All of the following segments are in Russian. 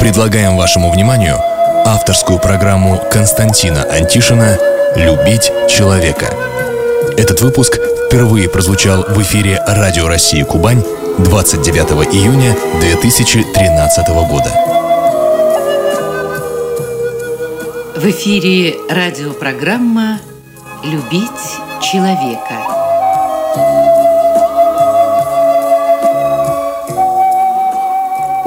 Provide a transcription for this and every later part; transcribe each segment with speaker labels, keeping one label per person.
Speaker 1: Предлагаем вашему вниманию авторскую программу Константина Антишина «Любить человека». Этот выпуск впервые прозвучал в эфире Радио России Кубань 29 июня 2013 года.
Speaker 2: В эфире радиопрограмма «Любить человека».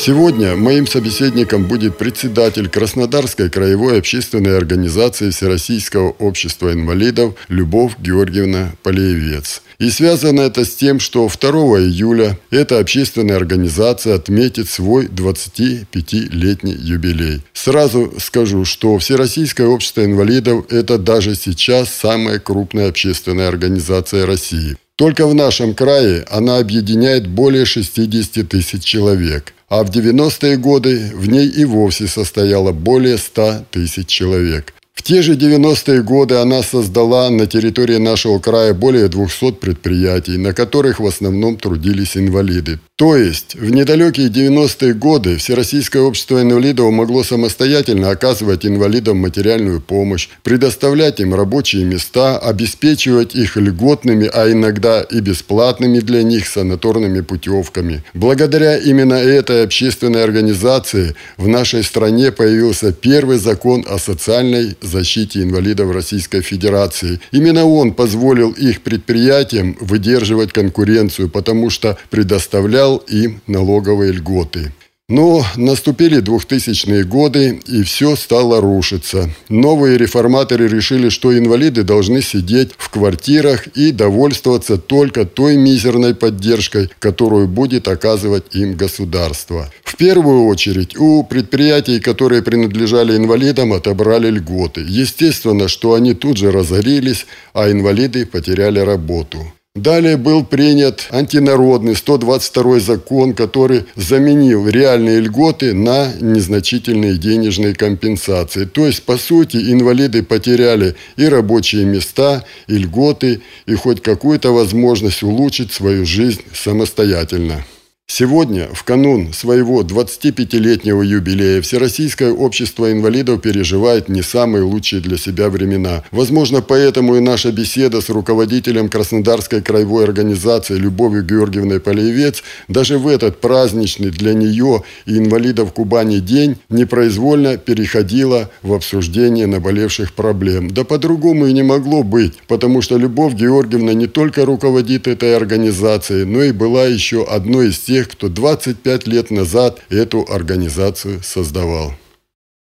Speaker 3: Сегодня моим собеседником будет председатель Краснодарской краевой общественной организации Всероссийского общества инвалидов Любовь Георгиевна Полеевец. И связано это с тем, что 2 июля эта общественная организация отметит свой 25-летний юбилей. Сразу скажу, что Всероссийское общество инвалидов – это даже сейчас самая крупная общественная организация России. Только в нашем крае она объединяет более 60 тысяч человек а в 90-е годы в ней и вовсе состояло более 100 тысяч человек. В те же 90-е годы она создала на территории нашего края более 200 предприятий, на которых в основном трудились инвалиды. То есть в недалекие 90-е годы Всероссийское общество инвалидов могло самостоятельно оказывать инвалидам материальную помощь, предоставлять им рабочие места, обеспечивать их льготными, а иногда и бесплатными для них санаторными путевками. Благодаря именно этой общественной организации в нашей стране появился первый закон о социальной защите инвалидов Российской Федерации. Именно он позволил их предприятиям выдерживать конкуренцию, потому что предоставлял обещал им налоговые льготы. Но наступили 2000-е годы, и все стало рушиться. Новые реформаторы решили, что инвалиды должны сидеть в квартирах и довольствоваться только той мизерной поддержкой, которую будет оказывать им государство. В первую очередь у предприятий, которые принадлежали инвалидам, отобрали льготы. Естественно, что они тут же разорились, а инвалиды потеряли работу. Далее был принят антинародный 122 закон, который заменил реальные льготы на незначительные денежные компенсации. То есть, по сути, инвалиды потеряли и рабочие места, и льготы, и хоть какую-то возможность улучшить свою жизнь самостоятельно. Сегодня, в канун своего 25-летнего юбилея, Всероссийское общество инвалидов переживает не самые лучшие для себя времена. Возможно, поэтому и наша беседа с руководителем Краснодарской краевой организации Любовью Георгиевной Полевец даже в этот праздничный для нее и инвалидов Кубани день непроизвольно переходила в обсуждение наболевших проблем. Да по-другому и не могло быть, потому что Любовь Георгиевна не только руководит этой организацией, но и была еще одной из тех, тех, кто 25 лет назад эту организацию создавал.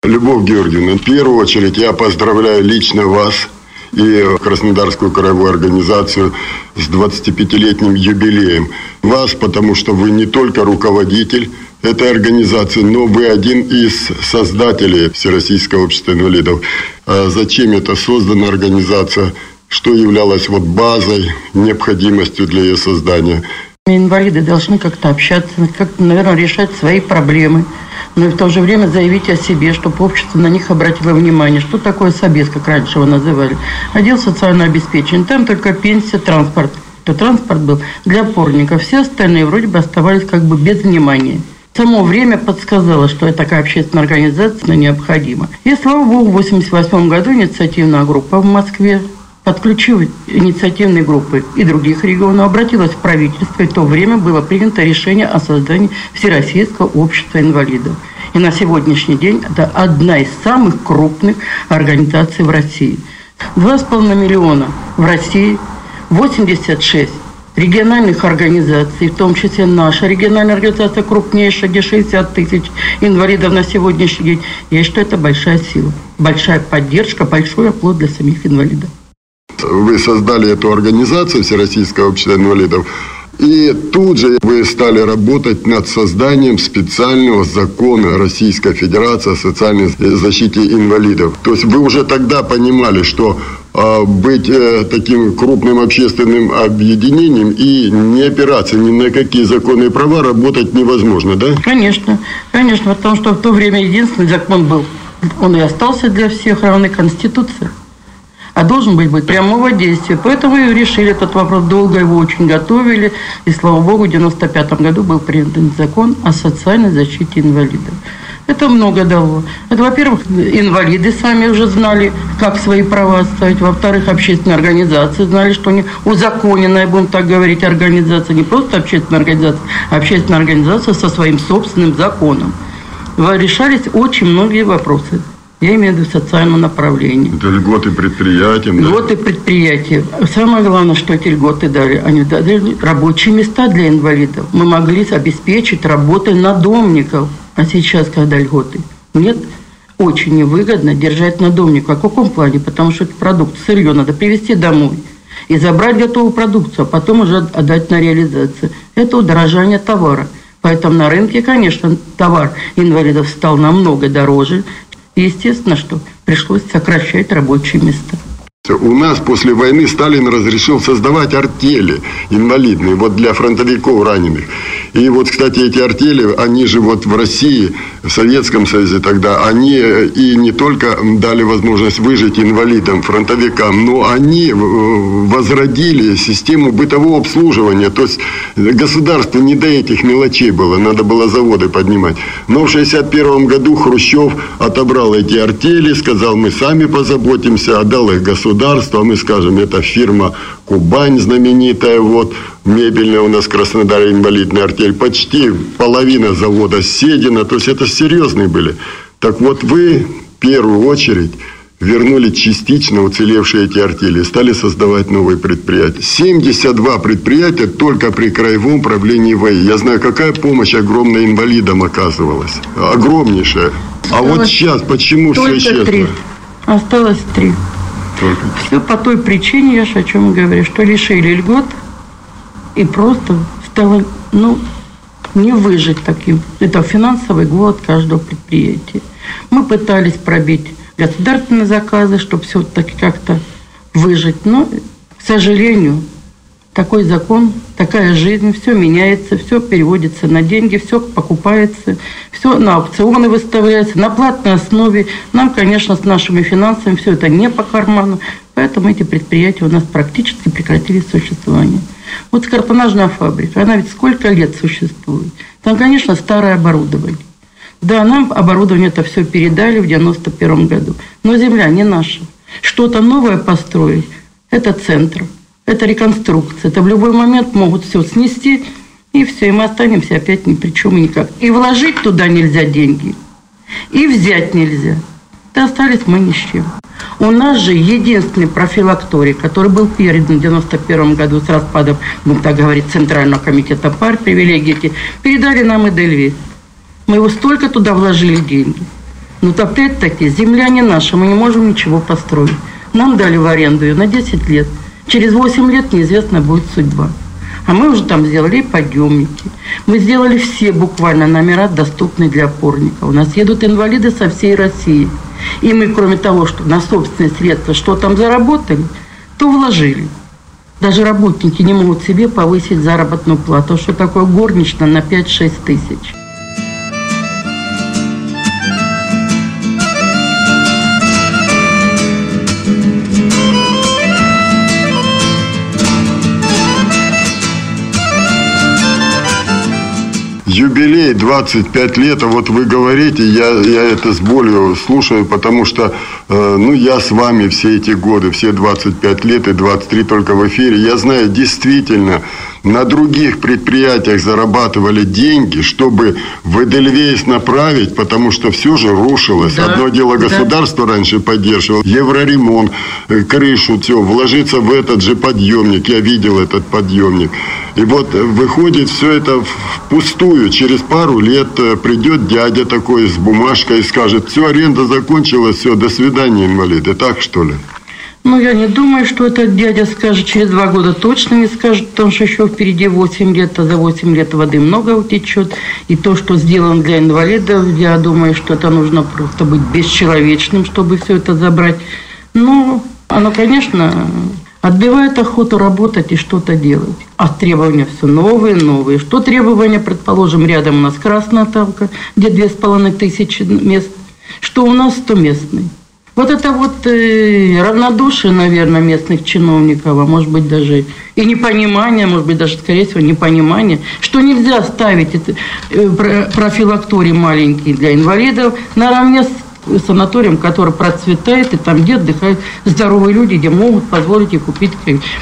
Speaker 3: Любовь Георгиевна, в первую очередь я поздравляю лично вас и Краснодарскую краевую организацию с 25-летним юбилеем. Вас, потому что вы не только руководитель этой организации, но вы один из создателей Всероссийского общества инвалидов. А зачем это создана организация? Что являлось вот базой, необходимостью для ее создания?
Speaker 4: Инвалиды должны как-то общаться, как-то, наверное, решать свои проблемы, но и в то же время заявить о себе, чтобы общество на них обратило внимание. Что такое собес, как раньше его называли? Отдел социального обеспечения. Там только пенсия, транспорт. То транспорт был для опорников. Все остальные вроде бы оставались как бы без внимания. Само время подсказало, что такая общественная организация необходима. И, слава богу, в 1988 году инициативная группа в Москве подключив инициативные группы и других регионов, обратилась в правительство, и в то время было принято решение о создании Всероссийского общества инвалидов. И на сегодняшний день это одна из самых крупных организаций в России. Два с половиной миллиона в России, 86 региональных организаций, в том числе наша региональная организация крупнейшая, где 60 тысяч инвалидов на сегодняшний день. Я считаю, это большая сила, большая поддержка, большой оплот для самих инвалидов.
Speaker 3: Вы создали эту организацию Всероссийского общества инвалидов. И тут же вы стали работать над созданием специального закона Российской Федерации о социальной защите инвалидов. То есть вы уже тогда понимали, что а быть э, таким крупным общественным объединением и не опираться ни на какие законы и права, работать невозможно, да?
Speaker 4: Конечно, конечно, потому что в то время единственный закон был, он и остался для всех равны Конституция а должен быть, быть прямого действия. Поэтому и решили этот вопрос, долго его очень готовили, и, слава богу, в 95 году был принят закон о социальной защите инвалидов. Это много дало. Это, во-первых, инвалиды сами уже знали, как свои права отставить. Во-вторых, общественные организации знали, что они узаконенная, будем так говорить, организация. Не просто общественная организация, а общественная организация со своим собственным законом. Решались очень многие вопросы. Я имею в виду социальное направление.
Speaker 3: Это льготы предприятиям.
Speaker 4: Льготы да? предприятия. Самое главное, что эти льготы дали. Они дали рабочие места для инвалидов. Мы могли обеспечить работой надомников. А сейчас, когда льготы нет, очень невыгодно держать надомника. В каком плане? Потому что этот продукт, сырье надо привезти домой и забрать готовую продукцию, а потом уже отдать на реализацию. Это удорожание товара. Поэтому на рынке, конечно, товар инвалидов стал намного дороже, естественно, что пришлось сокращать рабочие места.
Speaker 3: У нас после войны Сталин разрешил создавать артели инвалидные, вот для фронтовиков раненых. И вот, кстати, эти артели, они же вот в России, в Советском Союзе тогда, они и не только дали возможность выжить инвалидам, фронтовикам, но они э, возродили систему бытового обслуживания. То есть государству не до этих мелочей было, надо было заводы поднимать. Но в 1961 году Хрущев отобрал эти артели, сказал, мы сами позаботимся, отдал их государству государства, мы скажем, это фирма Кубань знаменитая, вот, мебельная у нас в Краснодаре инвалидная артель, почти половина завода Седина, то есть это серьезные были. Так вот вы в первую очередь вернули частично уцелевшие эти артели, стали создавать новые предприятия. 72 предприятия только при краевом правлении ВАИ. Я знаю, какая помощь огромная инвалидам оказывалась. Огромнейшая. А вот сейчас почему все исчезло?
Speaker 4: Три. Осталось три. Все по той причине, я же о чем говорю, что лишили льгот и просто стало, ну, не выжить таким. Это финансовый голод каждого предприятия. Мы пытались пробить государственные заказы, чтобы все-таки как-то выжить, но, к сожалению, такой закон, такая жизнь, все меняется, все переводится на деньги, все покупается, все на аукционы выставляется, на платной основе. Нам, конечно, с нашими финансами все это не по карману, поэтому эти предприятия у нас практически прекратили существование. Вот скорпонажная фабрика, она ведь сколько лет существует. Там, конечно, старое оборудование. Да, нам оборудование это все передали в 91 году, но земля не наша. Что-то новое построить – это центр – это реконструкция. Это в любой момент могут все снести, и все, и мы останемся опять ни при чем и никак. И вложить туда нельзя деньги, и взять нельзя. И остались мы ни с чем. У нас же единственный профилакторий, который был передан в 91 году с распадом, будем так говорить, Центрального комитета пар, привилегии передали нам Эдельвейс. Мы его столько туда вложили деньги. Но опять-таки земля не наша, мы не можем ничего построить. Нам дали в аренду ее на 10 лет – Через 8 лет неизвестна будет судьба. А мы уже там сделали подъемники. Мы сделали все буквально номера, доступные для опорника. У нас едут инвалиды со всей России. И мы, кроме того, что на собственные средства что там заработали, то вложили. Даже работники не могут себе повысить заработную плату. Что такое горничная на 5-6 тысяч?
Speaker 3: Юбилей 25 лет, а вот вы говорите, я, я это с болью слушаю, потому что, э, ну, я с вами все эти годы, все 25 лет и 23 только в эфире, я знаю, действительно, на других предприятиях зарабатывали деньги, чтобы в Эдельвейс направить, потому что все же рушилось. Да, Одно дело государство да. раньше поддерживало, евроремонт, э, крышу, все, вложиться в этот же подъемник. Я видел этот подъемник. И вот выходит все это впустую. Через пару лет э, придет дядя такой с бумажкой и скажет, все, аренда закончилась, все, до свидания, инвалиды. Так что ли?
Speaker 4: Ну, я не думаю, что этот дядя скажет, через два года точно не скажет, потому что еще впереди 8 лет, а за 8 лет воды много утечет. И то, что сделано для инвалидов, я думаю, что это нужно просто быть бесчеловечным, чтобы все это забрать. Ну, Оно, конечно, отбивает охоту работать и что-то делать. А требования все новые, новые. Что требования, предположим, рядом у нас Красная Тавка, где две с половиной тысячи мест, что у нас 100 местный. Вот это вот э, равнодушие, наверное, местных чиновников, а может быть даже и непонимание, может быть даже, скорее всего, непонимание, что нельзя ставить это, э, профилакторий маленький для инвалидов наравне с санаторием, который процветает, и там, где отдыхают здоровые люди, где могут позволить и купить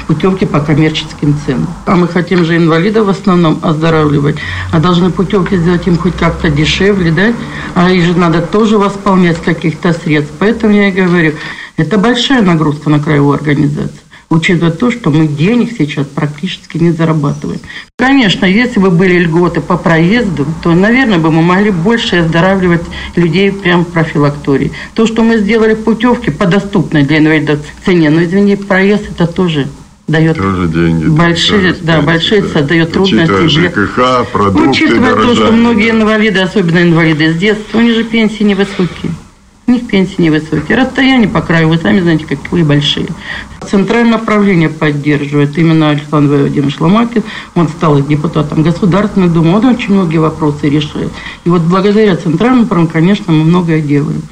Speaker 4: путевки по коммерческим ценам. А мы хотим же инвалидов в основном оздоравливать, а должны путевки сделать им хоть как-то дешевле, да? А их же надо тоже восполнять каких-то средств. Поэтому я и говорю, это большая нагрузка на краевую организацию учитывая то, что мы денег сейчас практически не зарабатываем. Конечно, если бы были льготы по проезду, то, наверное, бы мы могли больше оздоравливать людей прямо в профилактории. То, что мы сделали путевки по доступной для инвалидов цене, но, извини, проезд это тоже дает
Speaker 3: тоже деньги
Speaker 4: большие, тоже да, большие да. дает трудности.
Speaker 3: ЖКХ, продукты
Speaker 4: Учитывая то, что многие инвалиды, особенно инвалиды с детства, у них же пенсии невысокие. У них пенсии невысокие. Расстояния по краю, вы сами знаете, какие большие. Центральное направление поддерживает именно Александр Владимирович Ломакин. Он стал депутатом Государственной Думы. Он очень многие вопросы решает. И вот благодаря Центральному правлению, конечно, мы многое делаем.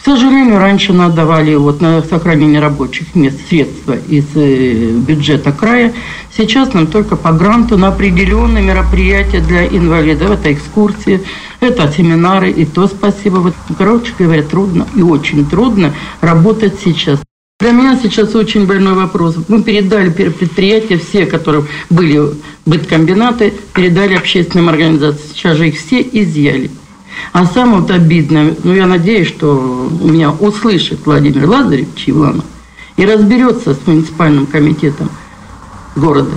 Speaker 4: К сожалению, раньше нам давали вот на сохранение рабочих мест средства из э, бюджета края. Сейчас нам только по гранту на определенные мероприятия для инвалидов. Это экскурсии, это семинары, и то спасибо. Вот, короче говоря, трудно и очень трудно работать сейчас. Для меня сейчас очень больной вопрос. Мы передали предприятия, все, которые были быткомбинаты, передали общественным организациям. Сейчас же их все изъяли. А самое вот обидное, ну я надеюсь, что меня услышит Владимир Лазаревич Иванов и разберется с муниципальным комитетом города.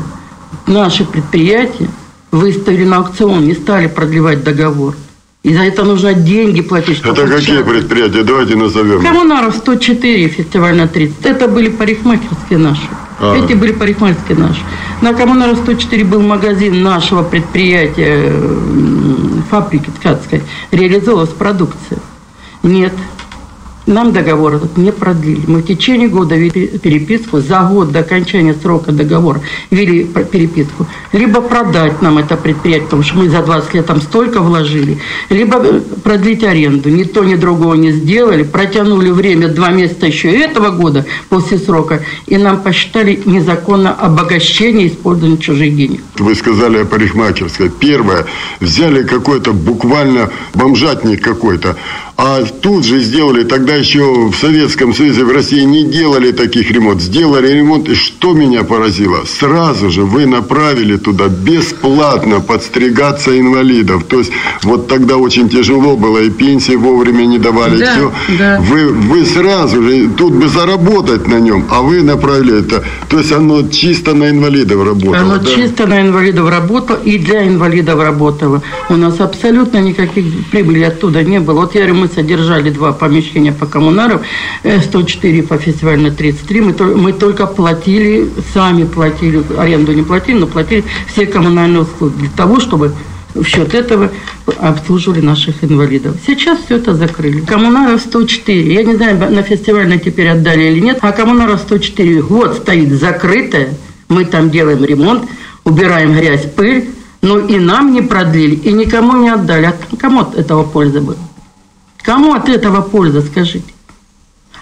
Speaker 4: Наши предприятия выставили на аукцион, не стали продлевать договор. И за это нужно деньги платить.
Speaker 3: Это какие предприятия? Давайте назовем.
Speaker 4: Коммунаров 104, фестиваль на 30. Это были парикмахерские наши. А. Эти были парикмахерские наши. На Коммунаров 104 был магазин нашего предприятия, фабрики ткацкой, реализовалась продукция. Нет, нам договор этот не продлили. Мы в течение года вели переписку, за год до окончания срока договора вели переписку. Либо продать нам это предприятие, потому что мы за 20 лет там столько вложили, либо э, продлить аренду. Ни то, ни другого не сделали. Протянули время два месяца еще этого года после срока, и нам посчитали незаконно обогащение использования чужих денег.
Speaker 3: Вы сказали о парикмахерской. Первое, взяли какой-то буквально бомжатник какой-то, а тут же сделали, тогда еще в Советском Союзе, в России не делали таких ремонт. Сделали ремонт, и что меня поразило? Сразу же вы направили туда бесплатно подстригаться инвалидов. То есть вот тогда очень тяжело было, и пенсии вовремя не давали. Да, все. Да. Вы, вы сразу же, тут бы заработать на нем, а вы направили это. То есть оно чисто на инвалидов работало.
Speaker 4: Оно
Speaker 3: да?
Speaker 4: чисто на инвалидов работало и для инвалидов работало. У нас абсолютно никаких прибыли оттуда не было. Вот я говорю, мы содержали два помещения по коммунарам, 104 э, по фестивалю 33. Мы, мы только платили, сами платили, аренду не платили, но платили все коммунальные услуги для того, чтобы в счет этого обслуживали наших инвалидов. Сейчас все это закрыли. Коммунаров 104. Я не знаю, на фестиваль теперь отдали или нет, а коммунаров 104 год стоит закрытая. Мы там делаем ремонт, убираем грязь, пыль, но и нам не продлили, и никому не отдали. А кому от этого польза была? Кому от этого польза, скажите?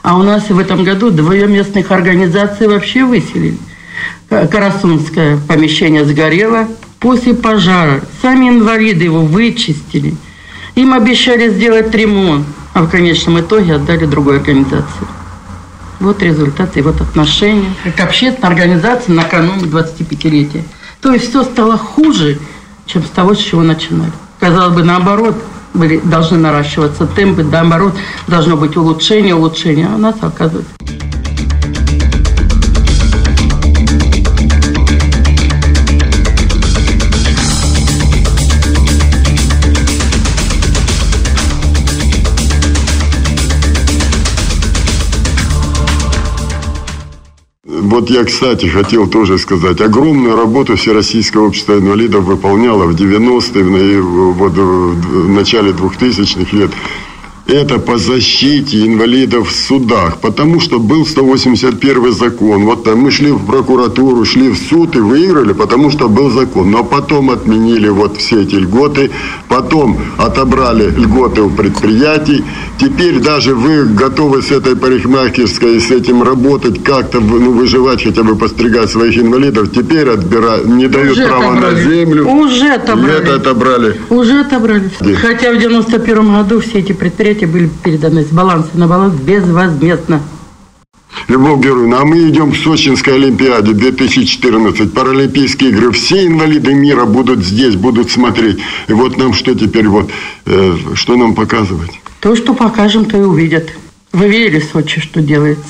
Speaker 4: А у нас в этом году двое местных организаций вообще выселили. Карасунское помещение сгорело после пожара. Сами инвалиды его вычистили. Им обещали сделать ремонт, а в конечном итоге отдали другой организации. Вот результат и вот отношения к общественной организации накануне 25-летия. То есть все стало хуже, чем с того, с чего начинали. Казалось бы, наоборот – были, должны наращиваться темпы, наоборот, должно быть улучшение, улучшение, а у нас оказывается.
Speaker 3: Вот я, кстати, хотел тоже сказать, огромную работу Всероссийское общество инвалидов выполняло в 90-е, вот в начале 2000-х лет. Это по защите инвалидов в судах, потому что был 181 закон. Вот там мы шли в прокуратуру, шли в суд и выиграли, потому что был закон. Но потом отменили вот все эти льготы, потом отобрали льготы у предприятий. Теперь даже вы готовы с этой парикмахерской, с этим работать, как-то ну, выживать, хотя бы постригать своих инвалидов. Теперь отбирают, не дают Уже права отобрали. на землю.
Speaker 4: Уже отобрали.
Speaker 3: И это отобрали.
Speaker 4: Уже отобрали. Хотя в 91 году все эти предприятия предприятия были переданы с баланса на баланс безвозмездно.
Speaker 3: Любовь Георгиевна, а мы идем к Сочинской Олимпиаде 2014, Паралимпийские игры. Все инвалиды мира будут здесь, будут смотреть. И вот нам что теперь, вот, э, что нам показывать?
Speaker 4: То, что покажем, то и увидят. Вы видели в Сочи, что делается?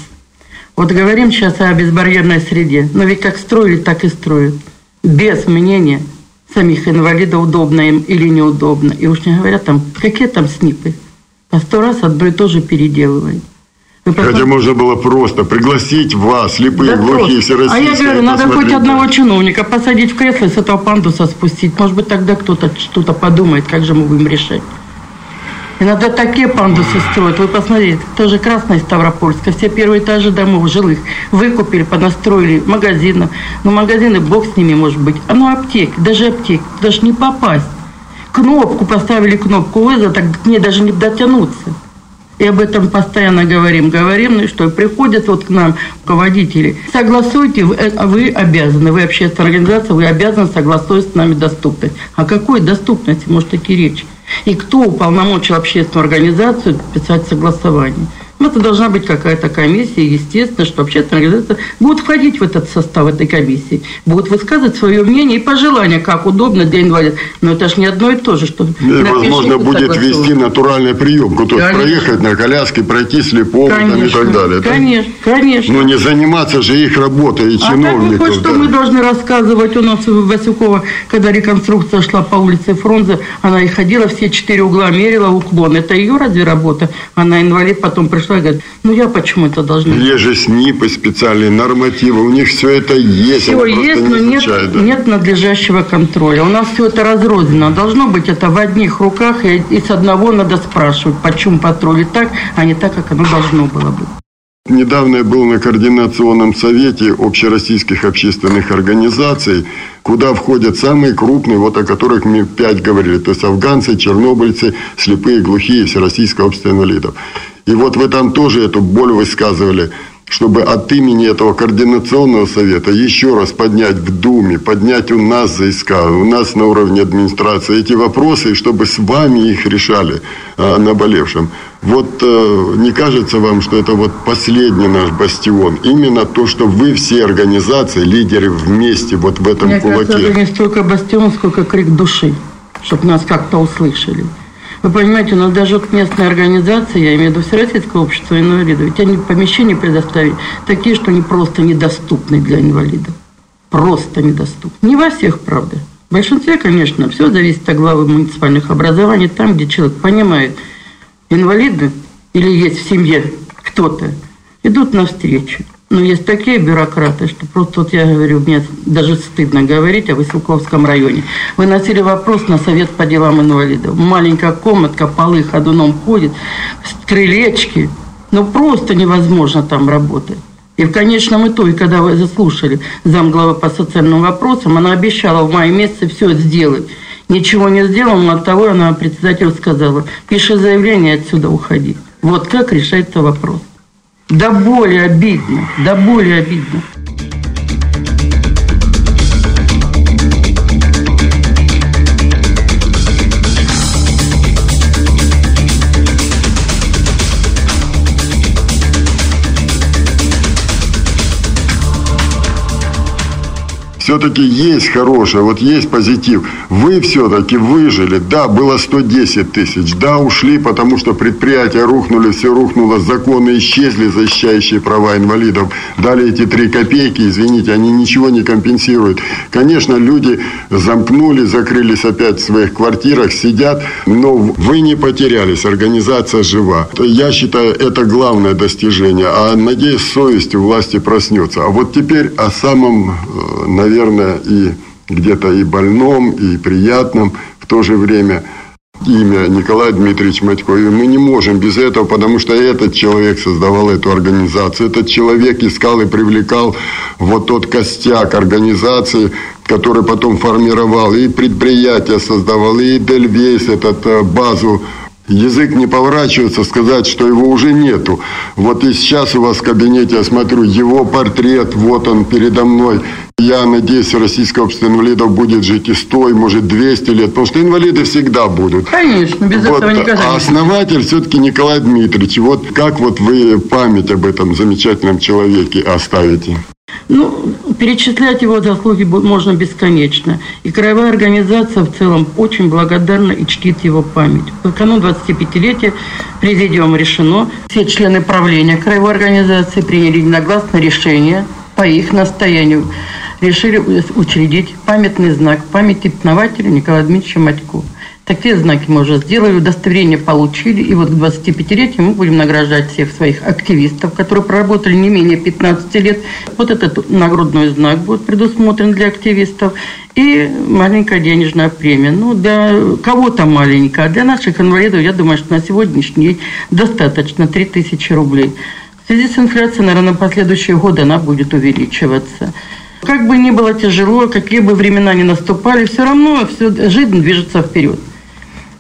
Speaker 4: Вот говорим сейчас о безбарьерной среде, но ведь как строили, так и строят. Без мнения самих инвалидов, удобно им или неудобно. И уж не говорят там, какие там снипы. А сто раз отбры тоже переделывает.
Speaker 3: Хотя можно было просто пригласить вас, слепые, да глухие, все
Speaker 4: А я говорю, надо хоть одного чиновника посадить в кресло и с этого пандуса спустить. Может быть, тогда кто-то что-то подумает, как же мы будем решать. Иногда такие пандусы строят. Вы посмотрите, тоже Красная Ставропольская. Все первые этажи домов жилых выкупили, понастроили магазины. Но магазины, бог с ними, может быть. А ну аптеки, даже аптеки, даже не попасть кнопку, поставили кнопку вызова, так к ней даже не дотянуться. И об этом постоянно говорим, говорим, ну и что, приходят вот к нам руководители. Согласуйте, вы, э, вы обязаны, вы общественная организация, вы обязаны согласовать с нами доступность. О какой доступности может идти речь? И кто уполномочил общественную организацию писать согласование? Ну, это должна быть какая-то комиссия, естественно, что общественная организация будет входить в этот состав этой комиссии, будет высказывать свое мнение и пожелания, как удобно для инвалидов. Но это же не одно и то же, что...
Speaker 3: И, возможно, будет вести натуральную приемку, то есть проехать на коляске, пройти слепому там, и так далее.
Speaker 4: Конечно, да? конечно.
Speaker 3: Но не заниматься же их работой и а чиновников.
Speaker 4: А что да. мы должны рассказывать у нас в Васюкова, когда реконструкция шла по улице Фрунзе, она и ходила, все четыре угла мерила уклон. Это ее разве работа? Она инвалид, потом пришла человек говорит, ну я почему это должна?
Speaker 3: Есть же СНИПы специальные, нормативы, у них все это есть.
Speaker 4: Все есть, но нет, да? нет надлежащего контроля. У нас все это разрознено. Должно быть это в одних руках, и, и с одного надо спрашивать, почему патрули так, а не так, как оно должно было быть.
Speaker 3: Недавно я был на координационном совете общероссийских общественных организаций, куда входят самые крупные, вот о которых мы пять говорили, то есть афганцы, чернобыльцы, слепые, глухие, Всероссийское общество инвалидов. И вот вы там тоже эту боль высказывали, чтобы от имени этого координационного совета еще раз поднять в Думе, поднять у нас ЗСК, у нас на уровне администрации эти вопросы, и чтобы с вами их решали а, наболевшим. Вот э, не кажется вам, что это вот последний наш бастион? Именно то, что вы все организации, лидеры вместе вот в этом
Speaker 4: Мне
Speaker 3: кулаке.
Speaker 4: Кажется, это не столько бастион, сколько крик души, чтобы нас как-то услышали. Вы понимаете, но даже вот местная организация, я имею в виду Всероссийское общество инвалидов, ведь они помещения предоставили такие, что они просто недоступны для инвалидов. Просто недоступны. Не во всех, правда. В большинстве, конечно, все зависит от главы муниципальных образований, там, где человек понимает, инвалиды или есть в семье кто-то, идут навстречу. Но есть такие бюрократы, что просто вот я говорю, мне даже стыдно говорить о Василковском районе. Выносили вопрос на совет по делам инвалидов. Маленькая комнатка, полы ходуном ходит, крылечки. Ну просто невозможно там работать. И в конечном итоге, когда вы заслушали замглавы по социальным вопросам, она обещала в мае месяце все сделать. Ничего не сделала, от того она председателю сказала, пиши заявление, отсюда уходи. Вот как решается вопрос. Да более обидно, да более обидно.
Speaker 3: Все-таки есть хорошее, вот есть позитив. Вы все-таки выжили. Да, было 110 тысяч. Да, ушли, потому что предприятия рухнули, все рухнуло, законы исчезли, защищающие права инвалидов. Дали эти 3 копейки, извините, они ничего не компенсируют. Конечно, люди замкнули, закрылись опять в своих квартирах, сидят, но вы не потерялись, организация жива. Я считаю, это главное достижение. А надеюсь, совесть у власти проснется. А вот теперь о самом, э, наверное, наверное, и где-то и больном, и приятном в то же время. имя Николай Дмитриевич Матько. И мы не можем без этого, потому что этот человек создавал эту организацию. Этот человек искал и привлекал вот тот костяк организации, который потом формировал и предприятия создавал, и Дельвейс, этот э, базу Язык не поворачивается сказать, что его уже нету. Вот и сейчас у вас в кабинете, я смотрю, его портрет, вот он передо мной. Я надеюсь, российское общество инвалидов будет жить и 100, и может 200 лет, потому что инвалиды всегда будут.
Speaker 4: Конечно, без вот. этого никогда
Speaker 3: А основатель все-таки Николай Дмитриевич. Вот как вот вы память об этом замечательном человеке оставите?
Speaker 4: Ну, перечислять его заслуги можно бесконечно. И краевая организация в целом очень благодарна и чтит его память. В канун 25-летия президиум решено. Все члены правления краевой организации приняли единогласное решение по их настоянию. Решили учредить памятный знак памяти основателя Николая Дмитриевича Матько. Такие знаки мы уже сделали, удостоверение получили. И вот к 25-летию мы будем награждать всех своих активистов, которые проработали не менее 15 лет. Вот этот нагрудной знак будет предусмотрен для активистов. И маленькая денежная премия. Ну, для кого-то маленькая, а для наших инвалидов, я думаю, что на сегодняшний день достаточно 3000 рублей. В связи с инфляцией, наверное, на последующие годы она будет увеличиваться. Как бы ни было тяжело, какие бы времена ни наступали, все равно все, жизнь движется вперед.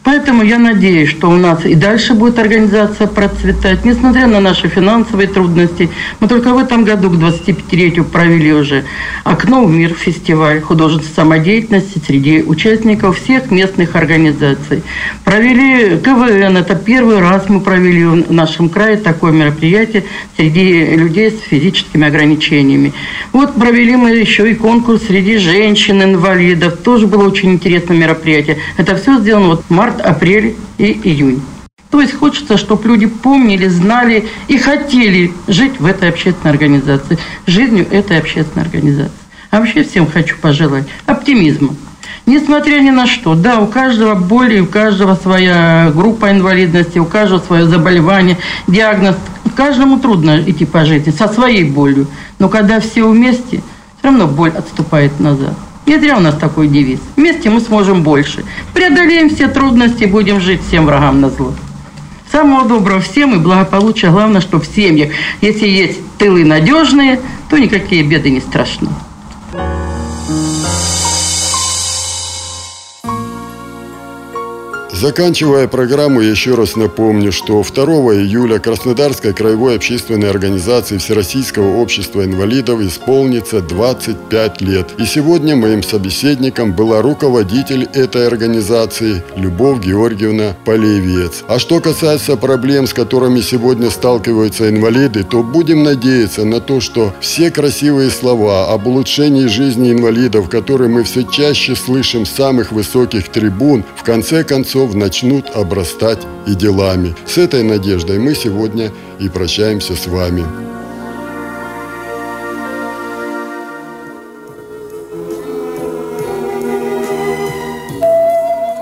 Speaker 4: Поэтому я надеюсь, что у нас и дальше будет организация процветать, несмотря на наши финансовые трудности. Мы только в этом году к 25-летию провели уже «Окно в мир» фестиваль художественной самодеятельности среди участников всех местных организаций. Провели КВН, это первый раз мы провели в нашем крае такое мероприятие среди людей с физическими ограничениями. Вот провели мы еще и конкурс среди женщин-инвалидов, тоже было очень интересное мероприятие. Это все сделано вот в марте март, апрель и июнь. То есть хочется, чтобы люди помнили, знали и хотели жить в этой общественной организации, жизнью этой общественной организации. А вообще всем хочу пожелать оптимизма. Несмотря ни на что, да, у каждого боли, у каждого своя группа инвалидности, у каждого свое заболевание, диагноз. Каждому трудно идти по жизни со своей болью. Но когда все вместе, все равно боль отступает назад. Не зря у нас такой девиз. Вместе мы сможем больше. Преодолеем все трудности, будем жить всем врагам на зло. Самого доброго всем и благополучия. Главное, что в семьях, если есть тылы надежные, то никакие беды не страшны.
Speaker 3: Заканчивая программу, еще раз напомню, что 2 июля Краснодарской краевой общественной организации Всероссийского общества инвалидов исполнится 25 лет. И сегодня моим собеседником была руководитель этой организации Любовь Георгиевна Полевец. А что касается проблем, с которыми сегодня сталкиваются инвалиды, то будем надеяться на то, что все красивые слова об улучшении жизни инвалидов, которые мы все чаще слышим с самых высоких трибун, в конце концов начнут обрастать и делами. С этой надеждой мы сегодня и прощаемся с вами.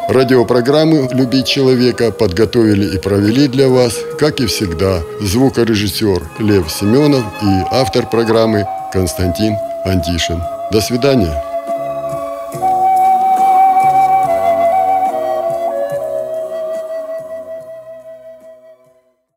Speaker 3: Радиопрограммы «Любить человека» подготовили и провели для вас, как и всегда, звукорежиссер Лев Семенов и автор программы Константин Антишин. До свидания.